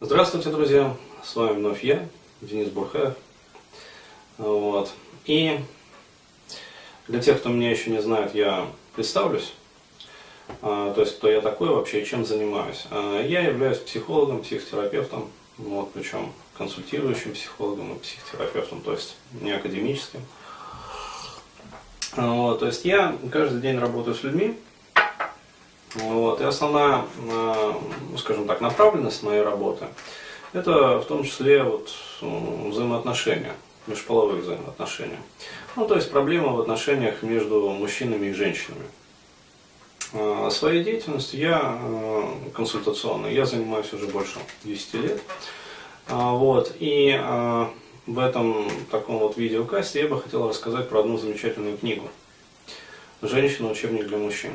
Здравствуйте, друзья! С вами вновь я, Денис Бурхаев. Вот. И для тех, кто меня еще не знает, я представлюсь. А, то есть, кто я такой вообще, чем занимаюсь. А, я являюсь психологом, психотерапевтом, вот, причем консультирующим психологом и психотерапевтом, то есть не академическим. А, вот, то есть я каждый день работаю с людьми, вот, и основная, ну, скажем так, направленность моей работы – это в том числе вот, взаимоотношения, межполовые взаимоотношения. Ну, то есть проблема в отношениях между мужчинами и женщинами. А своей деятельностью я консультационной, я занимаюсь уже больше 10 лет. Вот, и в этом таком вот видеокасте я бы хотел рассказать про одну замечательную книгу «Женщина. Учебник для мужчин»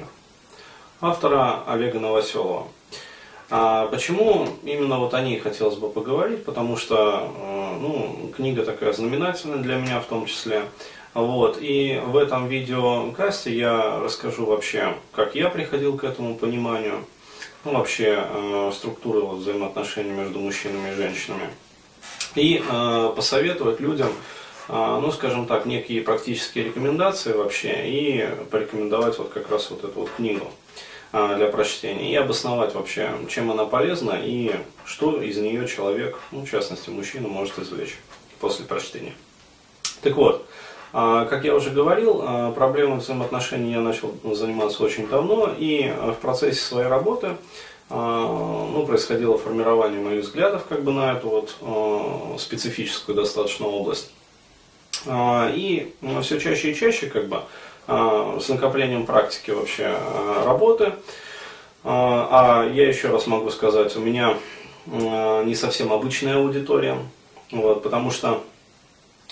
автора Олега Новоселова. А почему именно вот о ней хотелось бы поговорить? Потому что э, ну, книга такая знаменательная для меня в том числе. Вот. И в этом видеокасте я расскажу вообще, как я приходил к этому пониманию, ну, вообще э, структуры вот, взаимоотношений между мужчинами и женщинами. И э, посоветовать людям, э, ну, скажем так, некие практические рекомендации вообще и порекомендовать вот как раз вот эту вот книгу. А, для прочтения и обосновать вообще, чем она полезна и что из нее человек, ну, в частности мужчина, может извлечь после прочтения. Так вот, а, как я уже говорил, а, проблемой взаимоотношений я начал заниматься очень давно, и в процессе своей работы ну, происходило формирование моих взглядов как бы на эту вот специфическую достаточно область. И все чаще и чаще как бы с накоплением практики вообще а, работы. А, а я еще раз могу сказать, у меня не совсем обычная аудитория, вот, потому что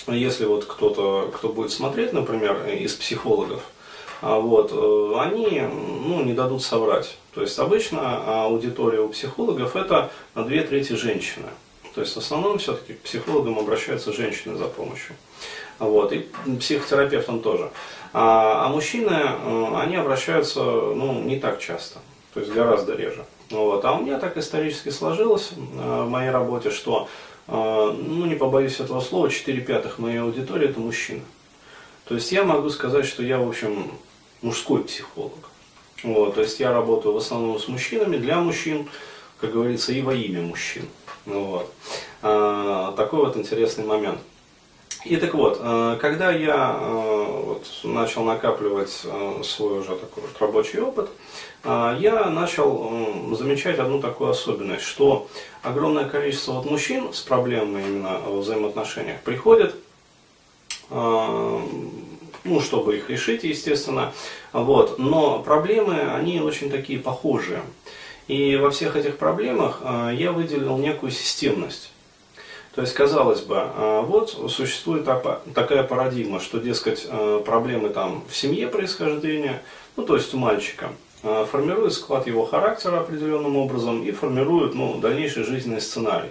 если вот кто-то, кто будет смотреть, например, из психологов, вот, э, они ну, не дадут соврать. То есть обычно аудитория у психологов это две трети женщины. То есть в основном все-таки к психологам обращаются женщины за помощью. Вот, и психотерапевтам тоже. А, а мужчины, э, они обращаются ну, не так часто, то есть гораздо реже. Вот. А у меня так исторически сложилось э, в моей работе, что, э, ну не побоюсь этого слова, 4 пятых моей аудитории это мужчины. То есть я могу сказать, что я, в общем, мужской психолог. Вот, то есть я работаю в основном с мужчинами, для мужчин, как говорится, и во имя мужчин. Вот. А, такой вот интересный момент. И так вот, э, когда я э, вот начал накапливать свой уже такой вот рабочий опыт, я начал замечать одну такую особенность, что огромное количество вот мужчин с проблемами именно в взаимоотношениях приходит, ну, чтобы их решить, естественно, вот, но проблемы, они очень такие похожие. И во всех этих проблемах я выделил некую системность. То есть, казалось бы, а, вот существует такая парадигма, что, дескать, а, проблемы там в семье происхождения, ну, то есть у мальчика, формирует склад его характера определенным образом и формирует ну, дальнейший жизненный сценарий.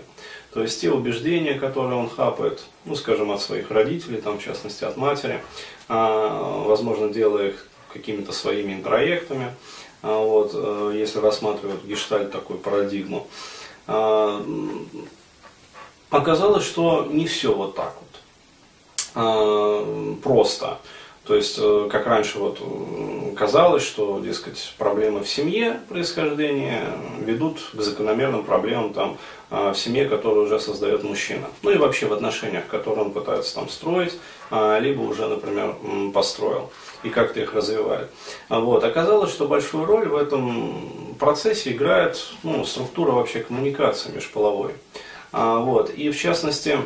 То есть те убеждения, которые он хапает, ну, скажем, от своих родителей, там, в частности, от матери, возможно, делая их какими-то своими интроектами, вот, э, если рассматривать гештальт такую парадигму, Оказалось, что не все вот так вот а, просто. То есть, э, как раньше вот э, казалось, что, дескать, проблемы в семье происхождения ведут к закономерным проблемам там, а, в семье, которую уже создает мужчина. Ну и вообще в отношениях, которые он пытается там строить, либо уже, например, построил и как-то их развивает. Вот. Оказалось, что большую роль в этом процессе играет ну, структура вообще коммуникации межполовой. А, вот. И в частности,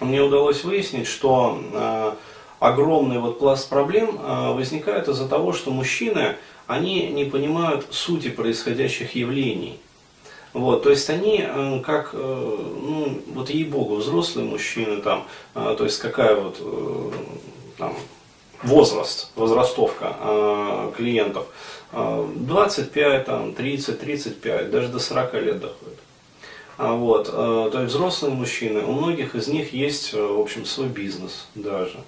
мне удалось выяснить, что огромный вот пласт проблем а, возникает из-за того, что мужчины, они не понимают сути происходящих явлений. Вот, то есть они как, э, ну, вот ей-богу, взрослые мужчины там, то есть какая вот э, там, возраст, возрастовка клиентов, 25, там, 30, 35, даже до 40 лет доходит. А вот, э, то есть взрослые мужчины, у многих из них есть, э, в общем, свой бизнес даже.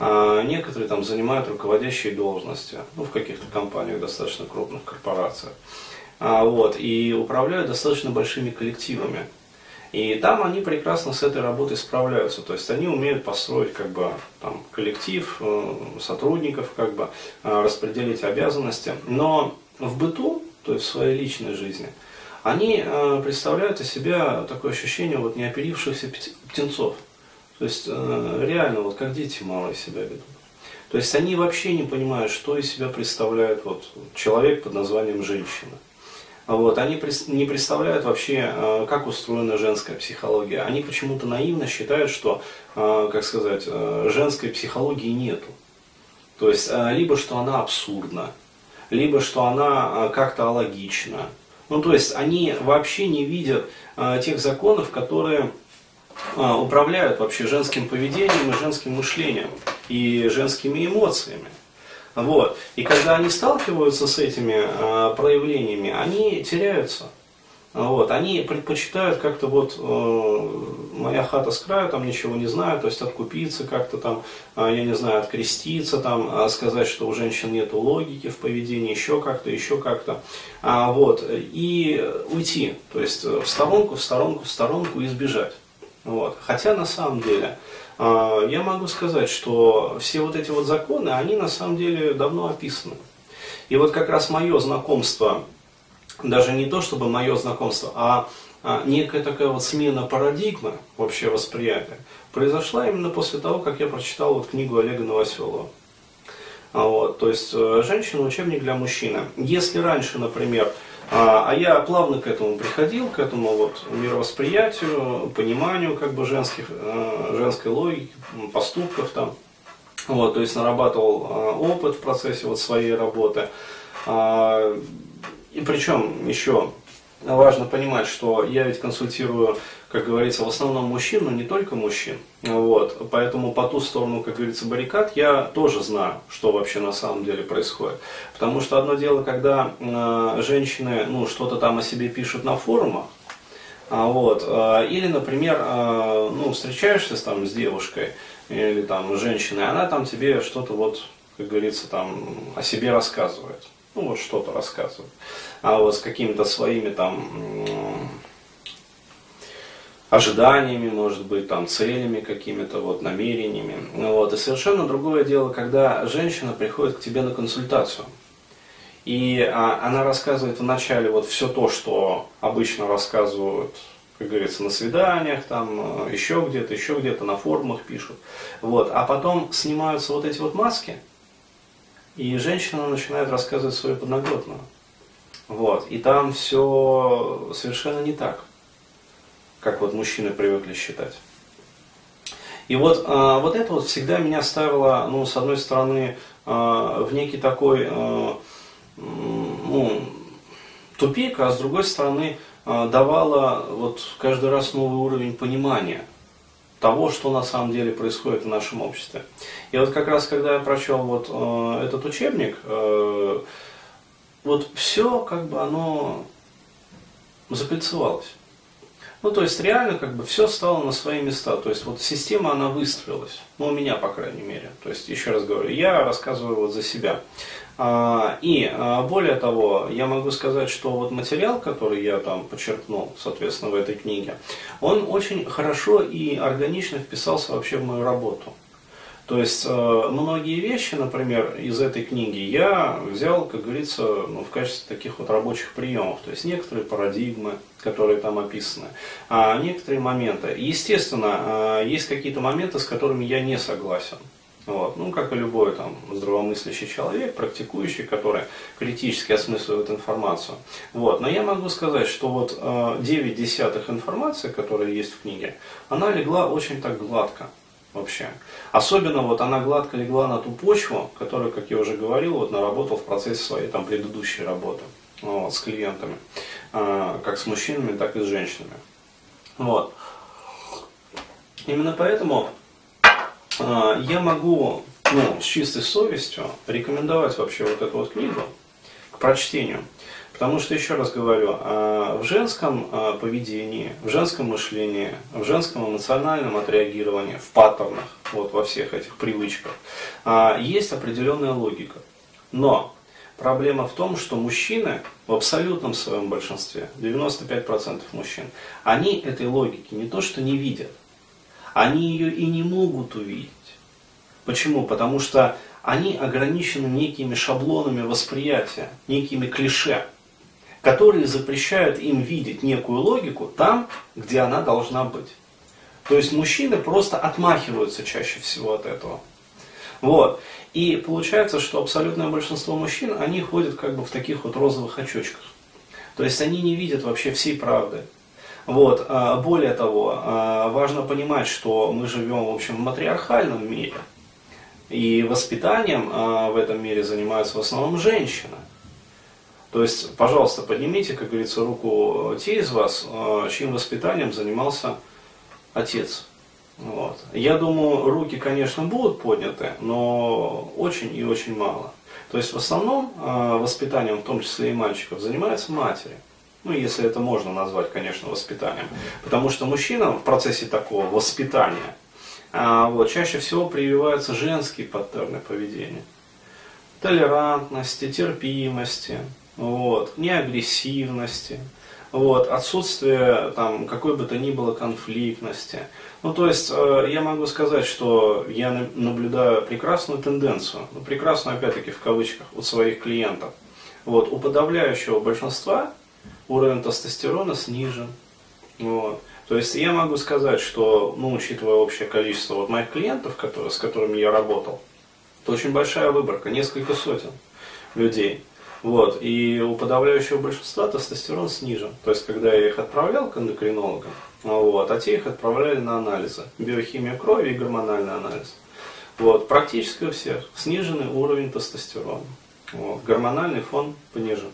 А некоторые там занимают руководящие должности, ну, в каких-то компаниях, достаточно крупных корпорациях. А, вот, и управляют достаточно большими коллективами. И там они прекрасно с этой работой справляются. То есть они умеют построить как бы там, коллектив э, сотрудников, как бы э, распределить обязанности. Но в быту, то есть в своей личной жизни, они э, представляют из себя такое ощущение вот неоперившихся птенцов. То есть реально вот как дети малые себя ведут. То есть они вообще не понимают, что из себя представляет вот человек под названием женщина. Вот, они не представляют вообще, э, как устроена женская психология. Они почему-то наивно считают, что, э, как сказать, э, женской психологии нету. То есть, либо что она абсурдна, либо что она как-то алогична. Ну, то есть, они вообще не видят тех законов, которые управляют вообще женским поведением и женским мышлением и женскими эмоциями. Вот. И когда они сталкиваются с этими э, проявлениями, они теряются. Вот. Они предпочитают как-то вот, э, моя хата с краю, там ничего не знаю, то есть откупиться как-то там, э, я не знаю, откреститься, там, э, сказать, что у женщин нет логики в поведении, еще как-то, еще как-то. А, вот. И уйти, то есть в сторонку, в сторонку, в сторонку избежать. Вот. Хотя на самом деле, а, я могу сказать, что все вот эти вот законы, они на самом деле давно описаны. И вот как раз мое знакомство, даже не то чтобы мое знакомство, а, а некая такая вот смена парадигмы вообще восприятия, произошла именно после того, как я прочитал вот книгу Олега Новоселова. А вот, то есть э, «Женщина. Учебник для мужчины». Если раньше, например, а, а я плавно к этому приходил, к этому вот мировосприятию, пониманию как бы женских, э, женской логики, поступков там. Вот, то есть нарабатывал а, опыт в процессе вот своей работы. И причем еще важно понимать, что я ведь консультирую, как говорится, в основном мужчин, но не только мужчин. Вот. Поэтому по ту сторону, как говорится, баррикад я тоже знаю, что вообще на самом деле происходит. Потому что одно дело, когда э, женщины ну, что-то там о себе пишут на форумах, а, вот, э, или, например, э, ну, встречаешься там, с девушкой или там, с женщиной, она там тебе что-то вот, как говорится, там о себе рассказывает ну вот что-то рассказывает, а вот с какими-то своими там ожиданиями, может быть, там, целями какими-то, вот, намерениями. Вот. И совершенно другое дело, когда женщина приходит к тебе на консультацию. И а, она рассказывает вначале вот все то, что обычно рассказывают, как говорится, на свиданиях, там, еще где-то, еще где-то, на форумах пишут. Вот. А потом снимаются вот эти вот маски – и женщина начинает рассказывать свою подноготную. Вот. И там все совершенно не так, как вот мужчины привыкли считать. И вот, а, вот это вот всегда меня ставило, ну, с одной стороны, а, в некий такой а, ну, тупик, а с другой стороны, давало вот каждый раз новый уровень понимания того, что на самом деле происходит в нашем обществе. И вот как раз, когда я прочел вот этот учебник, вот все как бы оно закольцевалось. Ну, то есть реально как бы все стало на свои места. То есть вот система, она выстроилась. Ну, у меня, по крайней мере. То есть, еще раз говорю, я рассказываю вот за себя. А, и а, более того, я могу сказать, что вот материал, который я там подчеркнул, соответственно, в этой книге, он очень хорошо и органично вписался вообще в мою работу. То есть э, многие вещи, например, из этой книги я взял, как говорится, ну, в качестве таких вот рабочих приемов. То есть некоторые парадигмы, которые там описаны, а некоторые моменты. Естественно, э, есть какие-то моменты, с которыми я не согласен. Вот. Ну, как и любой там, здравомыслящий человек, практикующий, который критически осмысливает информацию. Вот. Но я могу сказать, что вот э, 9 десятых информации, которая есть в книге, она легла очень так гладко вообще. Особенно вот она гладко легла на ту почву, которую, как я уже говорил, вот наработал в процессе своей там предыдущей работы вот, с клиентами, э, как с мужчинами, так и с женщинами. Вот. Именно поэтому а, я могу ну, с чистой совестью рекомендовать вообще вот эту вот книгу к прочтению. Потому что, еще раз говорю, а, в женском а, поведении, в женском мышлении, в женском эмоциональном отреагировании, в паттернах, вот во всех этих привычках, есть определенная логика. Но проблема в том, что мужчины в абсолютном своем большинстве, 95% мужчин, они этой логики не то что не видят, они ее и не могут увидеть. Почему? Потому что они ограничены некими шаблонами восприятия, некими клише, которые запрещают им видеть некую логику там, где она должна быть. То есть мужчины просто отмахиваются чаще всего от этого. Вот. И получается, что абсолютное большинство мужчин, они ходят как бы в таких вот розовых очочках. То есть они не видят вообще всей правды. Вот. А более того, а, важно понимать, что мы живем, в общем, в матриархальном мире. И воспитанием а, в этом мире занимаются в основном женщины. То есть, пожалуйста, поднимите, как говорится, руку те из вас, чьим воспитанием занимался отец. Вот. Я думаю, руки, конечно, будут подняты, но очень и очень мало. То есть в основном э, воспитанием, в том числе и мальчиков, занимаются матери. Ну, если это можно назвать, конечно, воспитанием. Потому что мужчинам в процессе такого воспитания э, вот, чаще всего прививаются женские паттерны поведения. Толерантности, терпимости, вот, неагрессивности, вот, отсутствие там, какой бы то ни было конфликтности. Ну, то есть, э, я могу сказать, что я наблюдаю прекрасную тенденцию, ну, прекрасную, опять-таки, в кавычках, у своих клиентов. Вот, у подавляющего большинства уровень тестостерона снижен. Вот. То есть, я могу сказать, что, ну, учитывая общее количество вот моих клиентов, которые, с которыми я работал, это очень большая выборка, несколько сотен людей. Вот. И у подавляющего большинства тестостерон снижен. То есть, когда я их отправлял к эндокринологам, вот, а те их отправляли на анализы. Биохимия крови и гормональный анализ. Вот, практически у всех сниженный уровень тестостерона. Вот, гормональный фон понижен.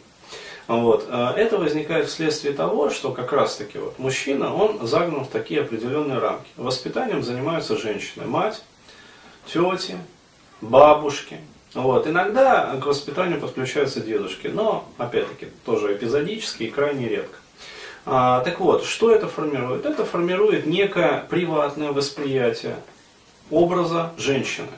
Вот. Э, это возникает вследствие того, что как раз таки вот мужчина, он загнан в такие определенные рамки. Воспитанием занимаются женщины, мать, тети, бабушки, вот. Иногда к воспитанию подключаются дедушки, но, опять-таки, тоже эпизодически и крайне редко. А, так вот, что это формирует? Это формирует некое приватное восприятие образа женщины.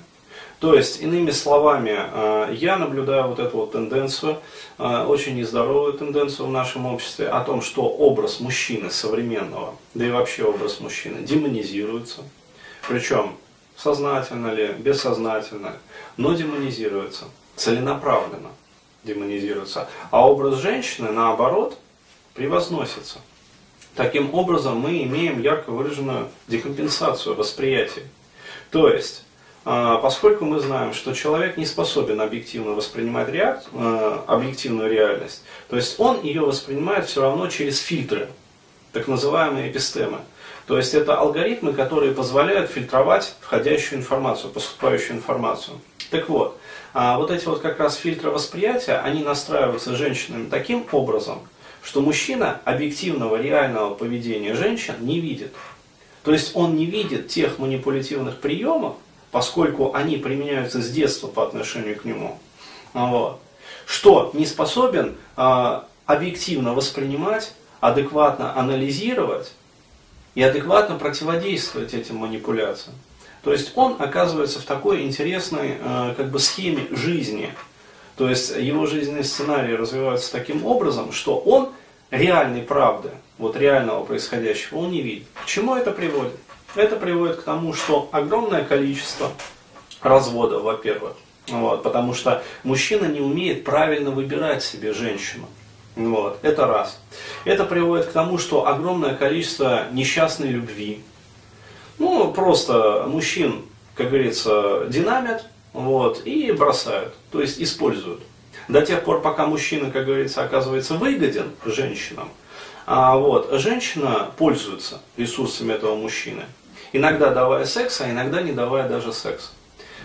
То есть, иными словами, а, я наблюдаю вот эту вот тенденцию, а, очень нездоровую тенденцию в нашем обществе, о том, что образ мужчины современного, да и вообще образ мужчины демонизируется. Причем сознательно ли, бессознательно, но демонизируется, целенаправленно демонизируется. А образ женщины, наоборот, превозносится. Таким образом, мы имеем ярко выраженную декомпенсацию восприятия. То есть, а, поскольку мы знаем, что человек не способен объективно воспринимать реак... А, объективную реальность, то есть он ее воспринимает все равно через фильтры, так называемые эпистемы. То есть это алгоритмы, которые позволяют фильтровать входящую информацию, поступающую информацию. Так вот, а вот эти вот как раз фильтры восприятия, они настраиваются женщинами таким образом, что мужчина объективного реального поведения женщин не видит. То есть он не видит тех манипулятивных приемов, поскольку они применяются с детства по отношению к нему, вот, что не способен а, объективно воспринимать, адекватно анализировать и адекватно противодействовать этим манипуляциям. То есть он оказывается в такой интересной э, как бы схеме жизни. То есть его жизненный сценарий развивается таким образом, что он реальной правды, вот реального происходящего, он не видит. К чему это приводит? Это приводит к тому, что огромное количество разводов, во-первых, вот, потому что мужчина не умеет правильно выбирать себе женщину. Вот, это раз. Это приводит к тому, что огромное количество несчастной любви. Ну, просто мужчин, как говорится, динамят вот, и бросают, то есть используют. До тех пор, пока мужчина, как говорится, оказывается выгоден женщинам, а вот, женщина пользуется ресурсами этого мужчины. Иногда давая секс, а иногда не давая даже секс.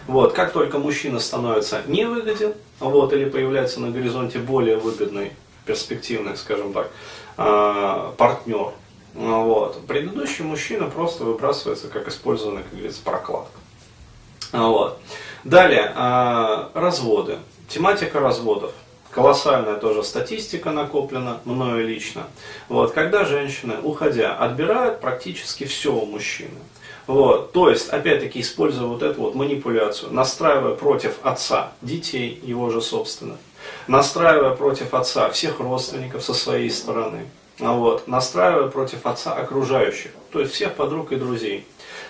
Вот, как только мужчина становится невыгоден, вот, или появляется на горизонте более выгодный перспективный, скажем так, а, партнер. Вот. Предыдущий мужчина просто выбрасывается как использованная, как говорится, прокладка. Вот. Далее, а, разводы. Тематика разводов. Колоссальная тоже статистика накоплена мною лично. Вот, когда женщины, уходя, отбирают практически все у мужчины. Вот, то есть, опять-таки, используя вот эту вот манипуляцию, настраивая против отца детей, его же собственных, настраивая против отца всех родственников со своей стороны, вот, настраивая против отца окружающих, то есть всех подруг и друзей.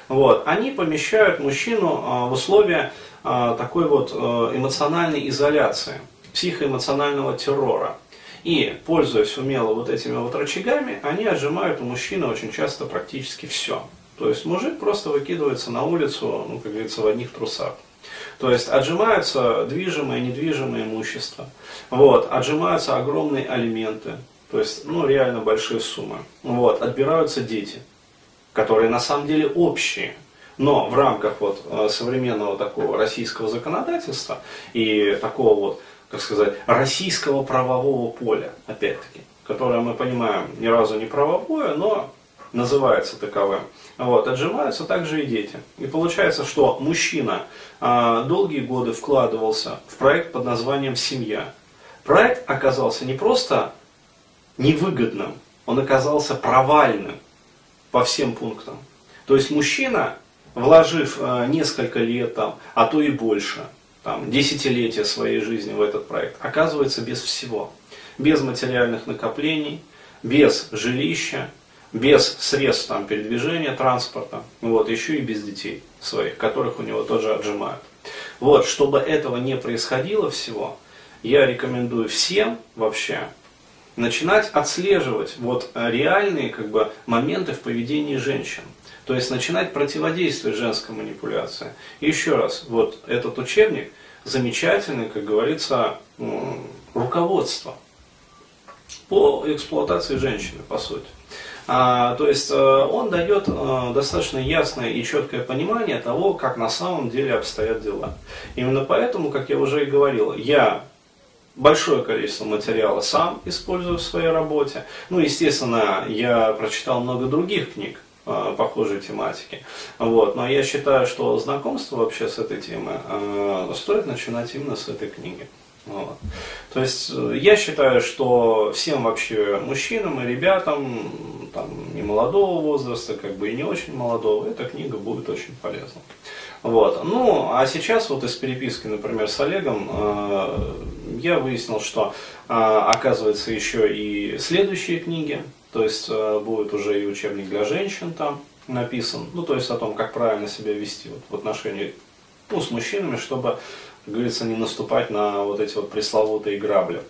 Вот, они помещают мужчину а, в условия а, такой вот а, эмоциональной изоляции, психоэмоционального террора. И, пользуясь умело вот этими вот рычагами, они отжимают у мужчины очень часто практически все. То есть мужик просто выкидывается на улицу, ну, как говорится, в одних трусах. То есть отжимаются движимое и недвижимое имущество. Вот, отжимаются огромные алименты. То есть, ну, реально большие суммы. Вот, отбираются дети, которые на самом деле общие. Но в рамках вот э, современного такого российского законодательства и такого вот, как сказать, российского правового поля, опять-таки, которое мы понимаем ни разу не правовое, но называется таковым. Вот, отжимаются также и дети. И получается, что мужчина а, долгие годы вкладывался в проект под названием «Семья». Проект оказался не просто невыгодным, он оказался провальным по всем пунктам. То есть мужчина, вложив а, несколько лет, там, а то и больше, там, десятилетия своей жизни в этот проект, оказывается без всего. Без материальных накоплений, без жилища, без средств там, передвижения, транспорта, вот, еще и без детей своих, которых у него тоже отжимают. Вот, чтобы этого не происходило всего, я рекомендую всем вообще начинать отслеживать вот реальные как бы, моменты в поведении женщин. То есть начинать противодействовать женской манипуляции. И еще раз, вот этот учебник замечательный, как говорится, руководство по эксплуатации женщины, по сути. А, то есть э, он дает э, достаточно ясное и четкое понимание того, как на самом деле обстоят дела. Именно поэтому, как я уже и говорил, я большое количество материала сам использую в своей работе. Ну, естественно, я прочитал много других книг э, похожей тематики. Вот. Но я считаю, что знакомство вообще с этой темой стоит начинать именно с этой книги. Вот. То есть я считаю, что всем вообще мужчинам и ребятам там, не молодого возраста, как бы и не очень молодого, эта книга будет очень полезна. Вот. Ну, а сейчас вот из переписки, например, с Олегом, э, я выяснил, что э, оказывается еще и следующие книги, то есть э, будет уже и учебник для женщин там написан, ну, то есть о том, как правильно себя вести вот, в отношении ну, с мужчинами, чтобы, говорится, не наступать на вот эти вот пресловутые грабли.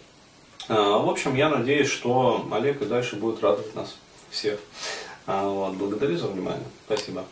Э, в общем, я надеюсь, что Олег и дальше будет радовать нас всех. А, вот, благодарю за внимание. Спасибо.